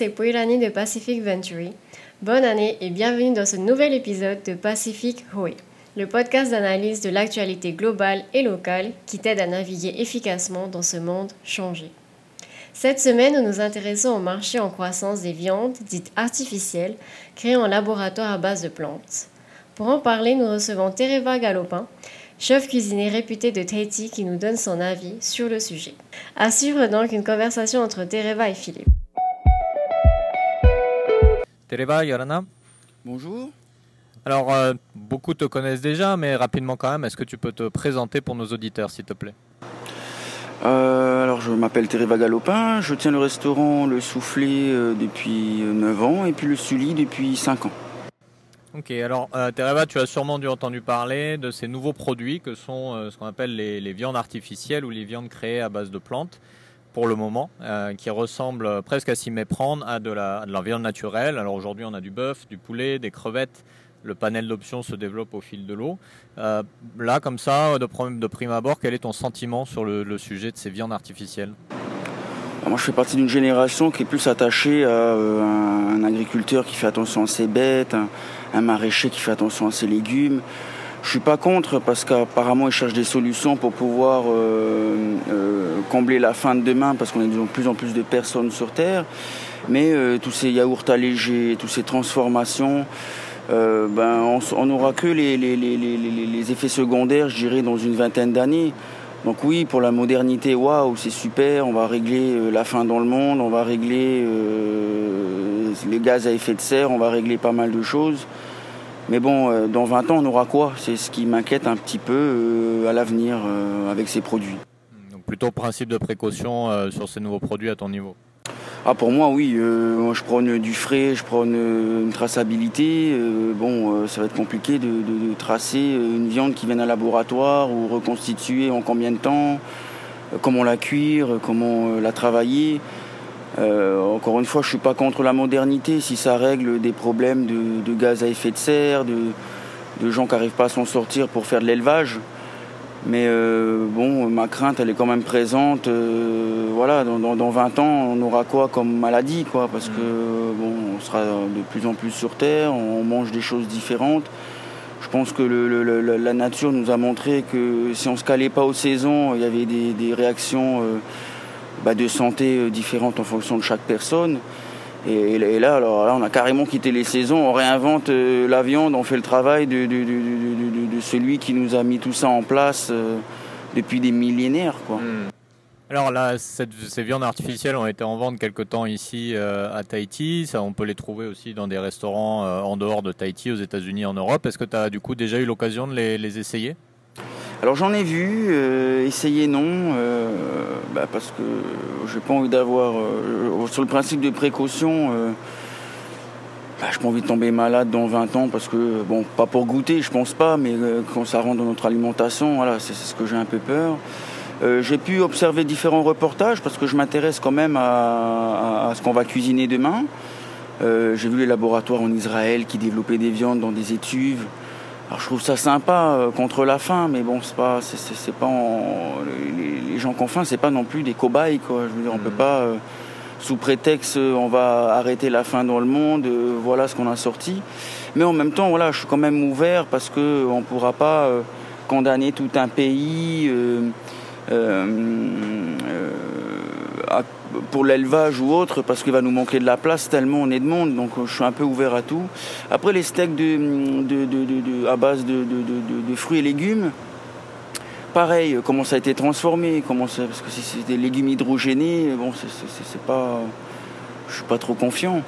c'est Poirani de Pacific Venturi. Bonne année et bienvenue dans ce nouvel épisode de Pacific Hoe, le podcast d'analyse de l'actualité globale et locale qui t'aide à naviguer efficacement dans ce monde changé. Cette semaine, nous nous intéressons au marché en croissance des viandes dites artificielles créées en laboratoire à base de plantes. Pour en parler, nous recevons Tereva Galopin, chef cuisinier réputé de Tahiti qui nous donne son avis sur le sujet. À suivre donc une conversation entre Tereva et Philippe. Tereva, Yorana Bonjour. Alors, euh, beaucoup te connaissent déjà, mais rapidement quand même, est-ce que tu peux te présenter pour nos auditeurs, s'il te plaît? Euh, alors, je m'appelle Tereva Galopin, je tiens le restaurant Le Soufflé euh, depuis 9 ans et puis le Sully depuis 5 ans. Ok, alors Tereva, tu as sûrement dû entendre parler de ces nouveaux produits que sont ce qu'on appelle les, les viandes artificielles ou les viandes créées à base de plantes, pour le moment, euh, qui ressemblent presque à s'y méprendre à de la, viande naturelle. Alors aujourd'hui, on a du bœuf, du poulet, des crevettes. Le panel d'options se développe au fil de l'eau. Euh, là, comme ça, de, pr- de prime abord, quel est ton sentiment sur le, sujet de ces viandes artificielles? Moi, je fais partie d'une génération qui est plus attachée à euh, un, agriculteur qui fait attention à ses bêtes, un maraîcher qui fait attention à ses légumes. Je suis pas contre parce qu'apparemment ils cherchent des solutions pour pouvoir euh, euh, combler la faim de demain parce qu'on est de plus en plus de personnes sur Terre. Mais euh, tous ces yaourts allégés, toutes ces transformations, ben, on n'aura que les, les- effets secondaires, je dirais, dans une vingtaine d'années. Donc oui, pour la modernité, waouh, c'est super, on va régler la faim dans le monde, on va régler les gaz à effet de serre, on va régler pas mal de choses. Mais bon, euh, dans 20 ans, on aura quoi? C'est ce qui m'inquiète un petit peu euh, à l'avenir euh, avec ces produits. Donc plutôt principe de précaution sur ces nouveaux produits à ton niveau. Ah pour moi oui, moi, je prône du frais, je prône une traçabilité. Bon, ça va être compliqué de, de- de tracer une viande qui vient d'un laboratoire ou reconstituer en combien de temps, comment la cuire, comment la travailler. Euh, encore une fois, je suis pas contre la modernité si ça règle des problèmes de, gaz à effet de serre, de, gens qui n'arrivent pas à s'en sortir pour faire de l'élevage. Mais euh, bon, ma crainte, elle est quand même présente. euh, voilà, dans, dans, dans 20 ans, on aura quoi comme maladie, quoi? Parce que bon, on sera de plus en plus sur Terre, on mange des choses différentes. Je pense que la nature nous a montré que si on se calait pas aux saisons, il y avait des, réactions bah, de santé euh, différentes en fonction de chaque personne. Et, et là, alors là, on a carrément quitté les saisons, on réinvente euh, la viande, on fait le travail de, de- de- de- de- de- de celui qui nous a mis tout ça en place euh, depuis des millénaires. Quoi. Alors là, cette- ces viandes artificielles ont été en vente quelque temps ici euh, à Tahiti. Ça, on peut les trouver aussi dans des restaurants euh, en dehors de Tahiti, aux États-Unis, en Europe. Est-ce que tu as du coup déjà eu l'occasion de les, les essayer? Alors j'en ai vu, euh, essayer non, euh, bah, parce que j'ai pas envie d'avoir, euh, sur le principe de précaution, euh, bah, j'ai pas envie de tomber malade dans 20 ans, parce que, bon, pas pour goûter, je pense pas, mais quand ça rentre dans notre alimentation, voilà, c'est ce que j'ai un peu peur. J'ai pu observer différents reportages, parce que je m'intéresse quand même à, à- ce qu'on va cuisiner demain. J'ai vu les laboratoires en Israël qui développaient des viandes dans des étuves. Alors je trouve ça sympa euh, contre la faim, mais bon, c'est pas, c'est, c'est- c'est pas en- les, les gens qui ont faim, c'est pas non plus des cobayes, quoi. Je veux dire, on peut pas, euh, sous prétexte, euh, on va arrêter la faim dans le monde, euh, voilà ce qu'on a sorti. Mais en même temps, voilà, je suis quand même ouvert parce que on pourra pas euh, condamner tout un pays. euh, euh, euh, pour l'élevage ou autre, parce qu'il va nous manquer de la place tellement on est de monde, donc euh, je suis un peu ouvert à tout. Après les steaks de, de- de- de- à base de, fruits et légumes, pareil, euh, comment ça a été transformé, comment ça, parce que si c'est des légumes hydrogénés, bon, c'est- pas, je suis pas trop confiant.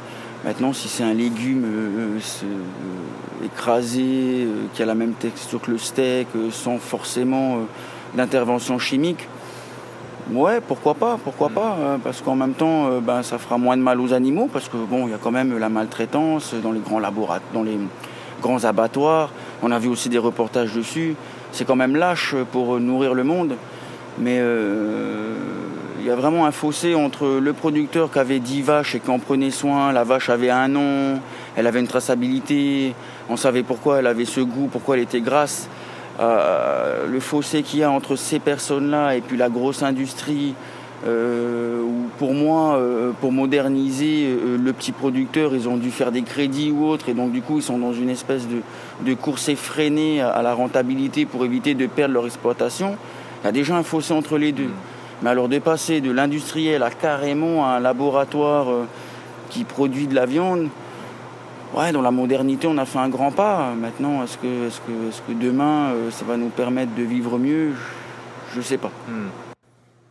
Maintenant, si c'est un légume euh, euh, écrasé, euh, qui a la même texture que le steak, euh, sans forcément euh, d'intervention chimique, ouais, pourquoi pas, pourquoi pas, hein, parce qu'en même temps, euh, ben, ça fera moins de mal aux animaux, parce que bon, il y a quand même la maltraitance dans les grands laboratoires, dans les grands abattoirs. On a vu aussi des reportages dessus. C'est quand même lâche pour nourrir le monde, mais euh, il y a vraiment un fossé entre le producteur qui avait 10 vaches et qui en prenait soin. La vache avait un nom, elle avait une traçabilité, on savait pourquoi elle avait ce goût, pourquoi elle était grasse. Euh, le fossé qu'il y a entre ces personnes-là et puis la grosse industrie pour moi, pour moderniser le petit producteur, ils ont dû faire des crédits ou autre, et donc du coup, ils sont dans une espèce de, course effrénée à, la rentabilité pour éviter de perdre leur exploitation. Il y a déjà un fossé entre les deux. Mais alors de passer de l'industriel à carrément un laboratoire qui produit de la viande, ouais, dans la modernité, on a fait un grand pas. Maintenant, est-ce que, que, que demain, euh, ça va nous permettre de vivre mieux? Je ne sais pas. Hmm.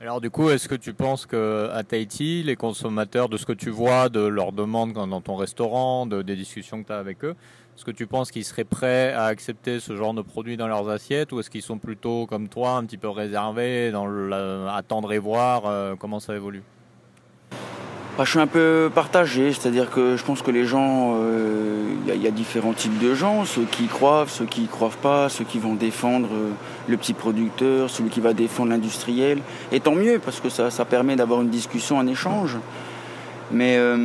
Alors du coup, est-ce que tu penses qu'à Tahiti, les consommateurs, de ce que tu vois, de leurs demandes dans ton restaurant, de, des discussions que tu as avec eux, est-ce que tu penses qu'ils seraient prêts à accepter ce genre de produit dans leurs assiettes ou est-ce qu'ils sont plutôt comme toi, un petit peu réservés, dans attendre et voir euh, comment ça évolue? Je suis un peu partagé, c'est-à-dire que je pense que les gens, il euh, y, a différents types de gens, ceux qui y croient, ceux qui y croient pas, ceux qui vont défendre euh, le petit producteur, celui qui va défendre l'industriel. Et tant mieux, parce que ça, permet d'avoir une discussion, un échange. Mais euh,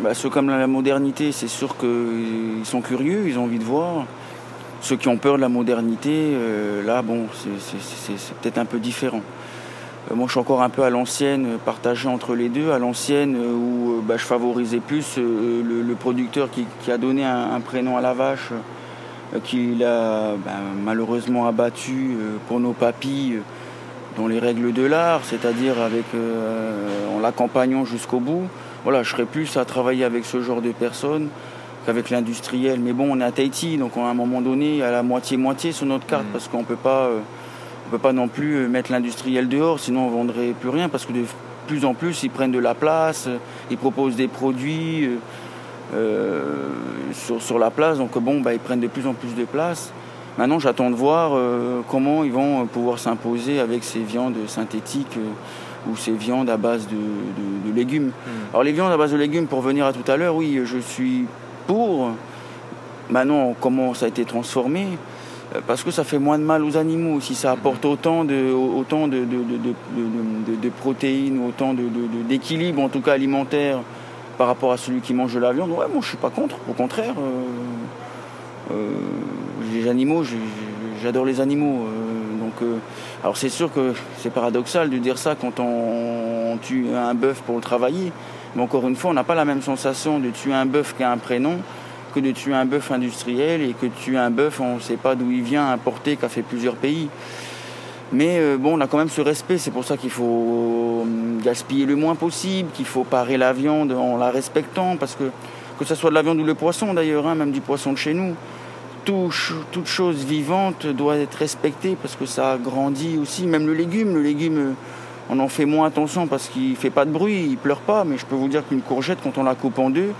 bah, ceux comme la modernité, c'est sûr qu'ils sont curieux, ils ont envie de voir. Ceux qui ont peur de la modernité, là, bon, c'est peut-être un peu différent. Euh, moi, je suis encore un peu à l'ancienne, euh, partagé entre les deux. À l'ancienne, euh, où bah, je favorisais plus le, producteur qui, a donné un, prénom à la vache, qu'il a bah, malheureusement abattu pour nos papilles dans les règles de l'art, c'est-à-dire avec en l'accompagnant jusqu'au bout. Voilà, je serais plus à travailler avec ce genre de personnes qu'avec l'industriel. Mais bon, on est à Tahiti, donc à un moment donné, à la moitié-moitié sur notre carte, mmh. parce qu'on ne peut pas on ne peut pas non plus euh, mettre l'industriel dehors, sinon on ne vendrait plus rien parce que de plus en plus ils prennent de la place, euh, ils proposent des produits euh, sur, la place, donc bon, bah, ils prennent de plus en plus de place. Maintenant, j'attends de voir comment ils vont pouvoir s'imposer avec ces viandes synthétiques ou ces viandes à base de, légumes. Hmm. Alors les viandes à base de légumes, pour venir à tout à l'heure, oui, je suis pour. Maintenant, comment ça a été transformé? Parce que ça fait moins de mal aux animaux. Si ça apporte autant de, protéines, autant d'équilibre, en tout cas alimentaire, par rapport à celui qui mange de la viande, ouais, moi je suis pas contre. Au contraire, euh, euh, les animaux, j'adore les animaux. donc, alors c'est sûr que c'est paradoxal de dire ça quand on, tue un bœuf pour le travailler. Mais encore une fois, on n'a pas la même sensation de tuer un bœuf qu'un prénom que de tuer un bœuf industriel et que tuer un bœuf, on ne sait pas d'où il vient, importé, qui a fait plusieurs pays. Mais euh, bon, on a quand même ce respect, c'est pour ça qu'il faut euh, gaspiller le moins possible, qu'il faut parer la viande en la respectant, parce que que ce soit de la viande ou le poisson d'ailleurs, hein, même du poisson de chez nous, toute chose vivante doit être respectée parce que ça grandit aussi, même le légume, le légume euh, on en fait moins attention parce qu'il ne fait pas de bruit, il pleure pas, mais je peux vous dire qu'une courgette, quand on la coupe en deux,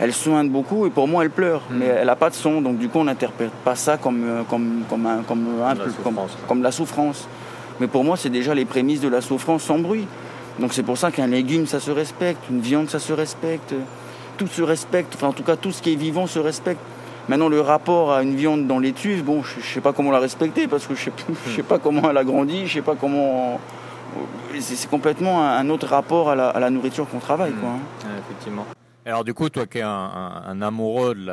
elle soigne beaucoup et pour moi elle pleure, hmm. mais elle n'a pas de son, donc du coup on n'interprète pas ça comme, euh, comme, comme, un, comme, un, la comme, comme, la souffrance. Mais pour moi c'est déjà les prémices de la souffrance sans bruit. Donc c'est pour ça qu'un légume ça se respecte, une viande ça se respecte, tout se respecte, enfin en tout cas tout ce qui est vivant se respecte. Maintenant le rapport à une viande dans l'étuve, bon je, ne sais pas comment la respecter parce que je sais, sais pas comment elle a grandi, je sais pas comment... C'est complètement un autre rapport à la, nourriture qu'on travaille. Hmm. Quoi, hein. effectivement. Alors du coup, toi qui es un, amoureux de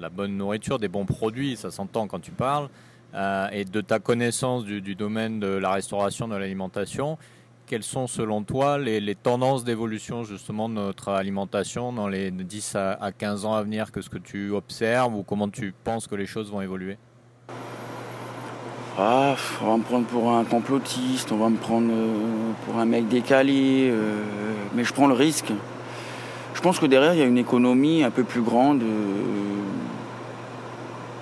la, bonne nourriture, des bons produits, ça s'entend quand tu parles, euh, et de ta connaissance du, domaine de la restauration, de l'alimentation, quelles sont selon toi les, tendances d'évolution justement de notre alimentation dans les 10 à, 15 ans à venir? Que ce que tu observes ou comment tu penses que les choses vont évoluer? Ah, on va me prendre pour un complotiste, on va me prendre euh, pour un mec décalé, euh, mais je prends le risque. Je pense que derrière, il y a une économie un peu plus grande euh,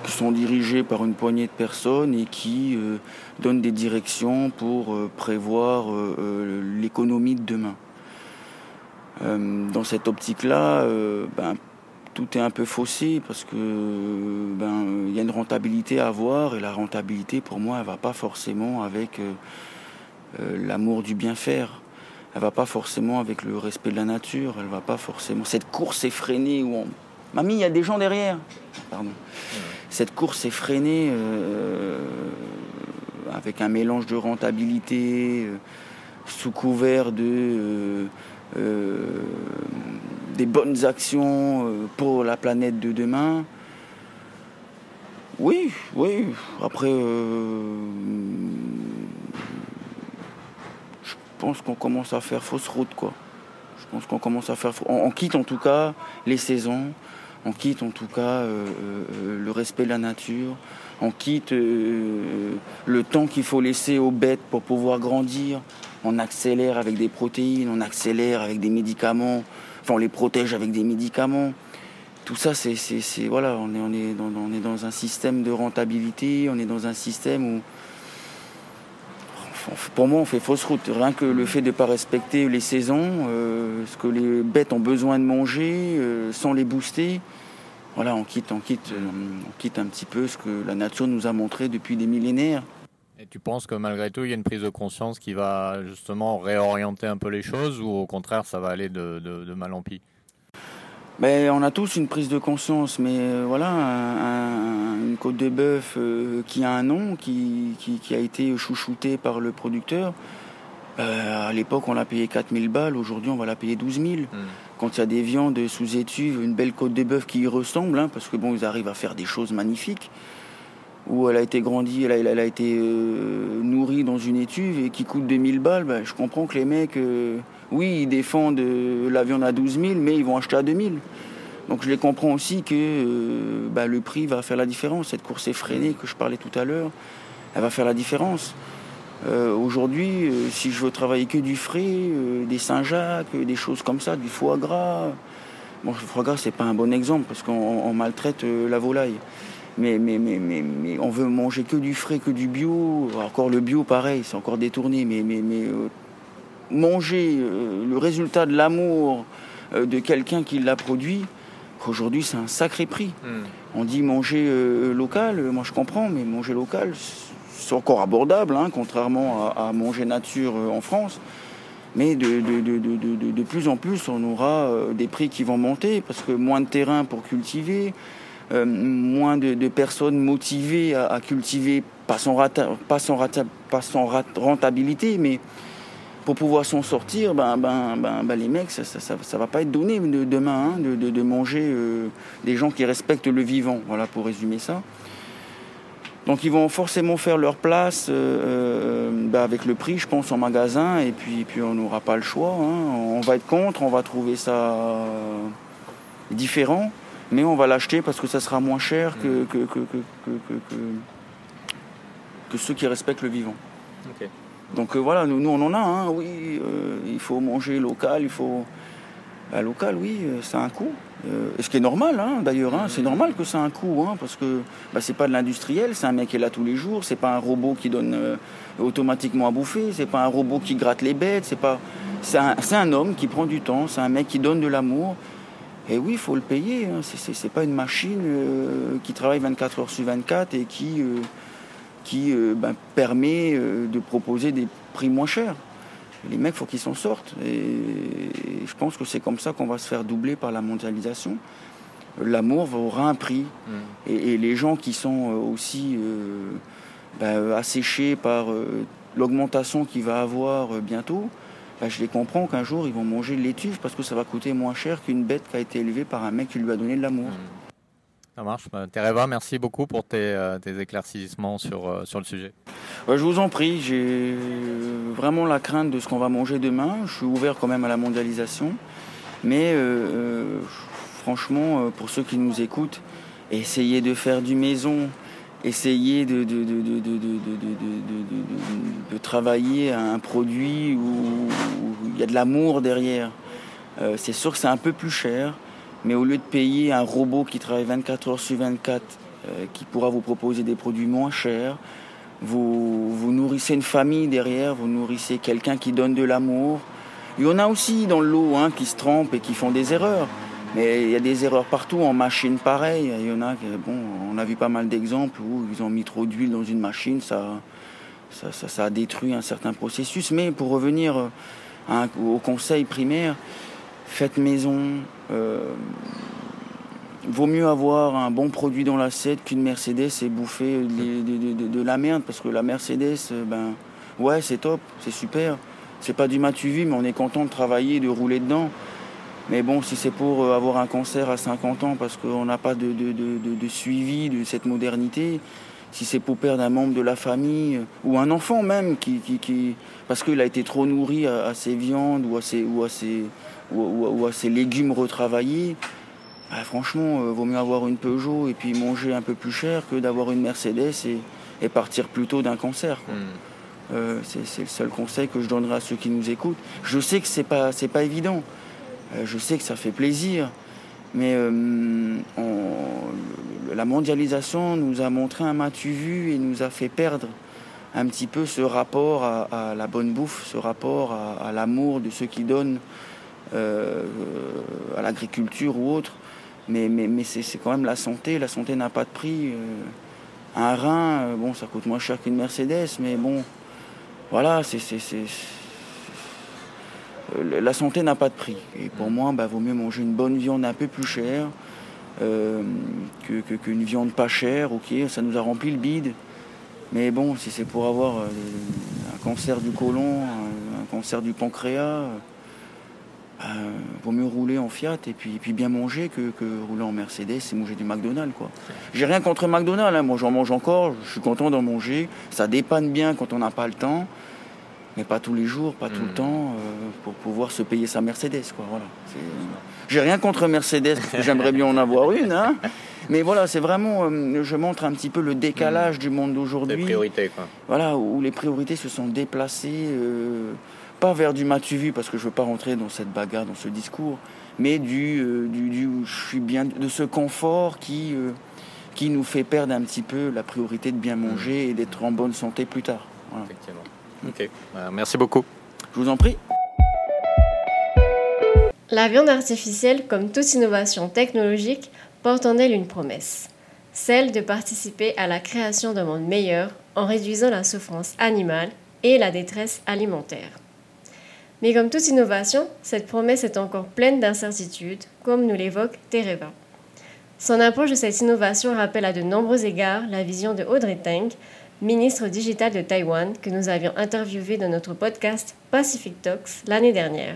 qui sont dirigées par une poignée de personnes et qui euh, donnent des directions pour euh, prévoir l'économie de demain. dans cette optique-là, ben, tout est un peu faussé parce que ben, y a une rentabilité à avoir et la rentabilité pour moi elle va pas forcément avec l'amour du bien faire elle va pas forcément avec le respect de la nature, elle va pas forcément. Cette course effrénée où on. Mamie, il y a des gens derrière. Pardon. Cette course effrénée euh, avec un mélange de rentabilité, euh, sous couvert de. Euh, des bonnes actions pour la planète de demain. Oui, oui. Après, pense qu'on commence à faire fausse route, quoi. Je pense qu'on commence à faire. On, quitte en tout cas les saisons, on quitte en tout cas le respect de la nature, on quitte le temps qu'il faut laisser aux bêtes pour pouvoir grandir. On accélère avec des protéines, on accélère avec des médicaments, enfin on les protège avec des médicaments tout ça, c'est, voilà, on est, on, est on est dans un système de rentabilité, on est dans un système où, pour moi, on fait fausse route. Rien que le fait de ne pas respecter les saisons, euh, ce que les bêtes ont besoin de manger, euh, sans les booster, voilà, on quitte, on quitte, on quitte un petit peu ce que la nature nous a montré depuis des millénaires. Et tu penses que malgré tout, il y a une prise de conscience qui va justement réorienter un peu les choses, ou au contraire, ça va aller de, de mal en pis? Ben, on a tous une prise de conscience, mais euh, voilà, une côte de bœuf euh, qui a un nom, qui, qui, a été chouchouté par le producteur. Euh, à l'époque, on l'a payé 4000 balles, aujourd'hui, on va la payer 12 000. Hmm. Quand il y a des viandes sous étuve, une belle côte de bœuf qui y ressemble, hein, parce que bon, ils arrivent à faire des choses magnifiques, où elle a été grandie, elle a, elle a été nourrie dans une étuve et qui coûte 2000 balles, ben, je comprends que les mecs oui, ils défendent euh, la viande à 12 000, mais ils vont acheter à 2 000. Donc je les comprends aussi que euh, bah, le prix va faire la différence. Cette course effrénée que je parlais tout à l'heure, elle va faire la différence. Euh, aujourd'hui, si je veux travailler que du frais, des Saint-Jacques, des choses comme ça, du foie gras, bon, le foie gras, c'est pas un bon exemple parce qu'on maltraite la volaille. Mais, mais, mais, mais, on veut manger que du frais, que du bio. Encore le bio, pareil, c'est encore détourné. Mais, mais, mais manger euh, le résultat de l'amour euh, de quelqu'un qui l'a produit, aujourd'hui c'est un sacré prix. Hmm. On dit manger euh, local, moi je comprends, mais manger local, c'est encore abordable, hein, contrairement à, manger nature en France. Mais de, de, plus en plus, on aura des prix qui vont monter parce que moins de terrain pour cultiver, moins de, personnes motivées à, cultiver, pas sans, pas pas sans rentabilité, mais pour pouvoir s'en sortir, ben, ben, ben, ben, les mecs, ça, ça, va pas être donné de, demain hein, de, manger euh, des gens qui respectent le vivant. Voilà pour résumer ça. Donc ils vont forcément faire leur place euh, euh, ben, avec le prix, je pense, en magasin, et puis, puis on n'aura pas le choix. Hein. On va être contre, on va trouver ça différent, mais on va l'acheter parce que ça sera moins cher que, que, que, que, ceux qui respectent le vivant. Donc euh, voilà, nous, on en a, hein, oui, euh, il faut manger local, il faut... Bah, local, oui, euh, ça a un coût. ce qui est normal, hein, d'ailleurs, hein, c'est normal que ça a un coût, parce que bah, c'est pas de l'industriel, c'est un mec qui est là tous les jours, c'est pas un robot qui donne automatiquement à bouffer, c'est pas un robot qui gratte les bêtes, c'est pas... C'est un, un, homme qui prend du temps, c'est un mec qui donne de l'amour. Et oui, il faut le payer, c'est pas une machine qui travaille 24 heures sur 24 et qui qui euh, ben, permet euh, de proposer des prix moins chers. Les mecs, il faut qu'ils s'en sortent. Et je pense que c'est comme ça qu'on va se faire doubler par la mondialisation. L'amour aura un prix. Mm. Et, les gens qui sont euh, aussi ben, asséchés par l'augmentation qu'il va avoir bientôt, ben, je les comprends qu'un jour ils vont manger de l'étuve parce que ça va coûter moins cher qu'une bête qui a été élevée par un mec qui lui a donné de l'amour. Mm. Ça marche. Bah, Tereva, merci beaucoup pour tes, euh, éclaircissements sur, euh, sur le sujet. je vous en prie, j'ai vraiment la crainte de ce qu'on va manger demain. Je suis ouvert quand même à la mondialisation. Mais euh, franchement, pour ceux qui nous écoutent, essayez de faire du maison, essayez de, de, de travailler à un produit où il y a de l'amour derrière. c'est sûr que c'est un peu plus cher. Mais au lieu de payer un robot qui travaille 24 heures sur 24, euh, qui pourra vous proposer des produits moins chers, vous, vous nourrissez une famille derrière, vous nourrissez quelqu'un qui donne de l'amour. Il y en a aussi dans l'eau hein, qui se trempent et qui font des erreurs. Mais il y a des erreurs partout en machine pareil. Il y en a, bon, on a vu pas mal d'exemples où ils ont mis trop d'huile dans une machine, ça, ça, ça, a détruit un certain processus. Mais pour revenir euh, au conseil primaire, faites maison. Euh, vaut mieux avoir un bon produit dans l'assiette qu'une Mercedes et bouffer de, la merde parce que la Mercedes, euh, ben ouais, c'est top, c'est super. C'est pas du matu mais on est content de travailler, de rouler dedans. Mais bon, si c'est pour euh, avoir un cancer à 50 ans parce qu'on n'a pas de, suivi de cette modernité, si c'est pour perdre un membre de la famille ou un enfant même qui, parce qu'il a été trop nourri à, ses viandes ou à ou à ses, ou, à ses légumes retravaillés, bah, franchement, il vaut mieux avoir une Peugeot et puis manger un peu plus cher que d'avoir une Mercedes et, et partir plus tôt d'un cancer. Hmm. Euh, c'est le seul conseil que je donnerai à ceux qui nous écoutent. Je sais que c'est pas c'est pas évident. Euh, je sais que ça fait plaisir, mais euh, la mondialisation nous a montré un matu vu et nous a fait perdre un petit peu ce rapport à, la bonne bouffe, ce rapport à, l'amour de ceux qui donnent à l'agriculture ou autre. Mais, mais, c'est quand même la santé. La santé n'a pas de prix. Un rein, euh, bon, ça coûte moins cher qu'une Mercedes, mais bon, voilà, c'est, euh, la santé n'a pas de prix. Et pour moi, bah, vaut mieux manger une bonne viande un peu plus chère euh, qu'une viande pas chère. Ok, ça nous a rempli le bide. Mais bon, si c'est pour avoir un cancer du côlon, un cancer du pancréas, euh, vaut mieux rouler en Fiat et puis, puis bien manger que, rouler en Mercedes et manger du McDonald's. quoi. J'ai rien contre McDonald's, hein. moi j'en mange encore, je suis content d'en manger. Ça dépanne bien quand on n'a pas le temps, mais pas tous les jours, pas tout le hmm. temps, euh, pour pouvoir se payer sa Mercedes. Quoi. Voilà. J'ai rien contre Mercedes, j'aimerais bien en avoir une. Hein. Mais voilà, c'est vraiment, euh, je montre un petit peu le décalage hmm. du monde d'aujourd'hui. Les priorités, quoi. Voilà, où les priorités se sont déplacées pas vers du matu vu parce que je veux pas rentrer dans cette bagarre, dans ce discours, mais du, euh, du, je suis bien de ce confort qui, euh, qui nous fait perdre un petit peu la priorité de bien manger et d'être en bonne santé plus tard. Effectivement. Ok. Euh, merci beaucoup. Je vous en prie. La viande artificielle, comme toute innovation technologique, porte en elle une promesse, celle de participer à la création d'un monde meilleur en réduisant la souffrance animale et la détresse alimentaire. Mais comme toute innovation, cette promesse est encore pleine d'incertitudes, comme nous l'évoque Tereva. Son approche de cette innovation rappelle à de nombreux égards la vision de Audrey Tang, ministre digital de Taïwan, que nous avions interviewé dans notre podcast Pacific Talks l'année dernière.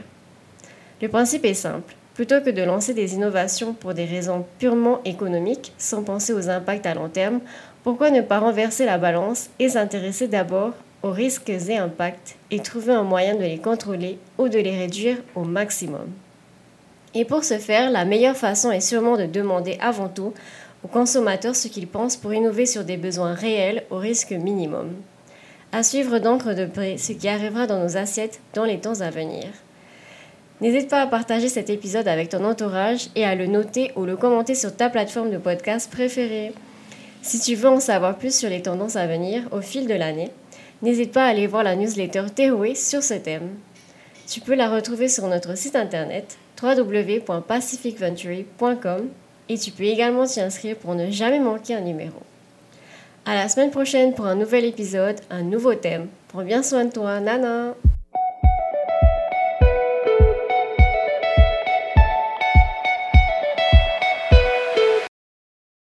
Le principe est simple. Plutôt que de lancer des innovations pour des raisons purement économiques, sans penser aux impacts à long terme, pourquoi ne pas renverser la balance et s'intéresser d'abord aux risques et impacts et trouver un moyen de les contrôler ou de les réduire au maximum. Et pour ce faire, la meilleure façon est sûrement de demander avant tout aux consommateurs ce qu'ils pensent pour innover sur des besoins réels au risque minimum. À suivre donc de près ce qui arrivera dans nos assiettes dans les temps à venir. N'hésite pas à partager cet épisode avec ton entourage et à le noter ou le commenter sur ta plateforme de podcast préférée. Si tu veux en savoir plus sur les tendances à venir au fil de l'année, n'hésite pas à aller voir la newsletter Tehoe sur ce thème. Tu peux la retrouver sur notre site internet www.pacificventury.com et tu peux également t'y inscrire pour ne jamais manquer un numéro. À la semaine prochaine pour un nouvel épisode, un nouveau thème. Prends bien soin de toi, Nana!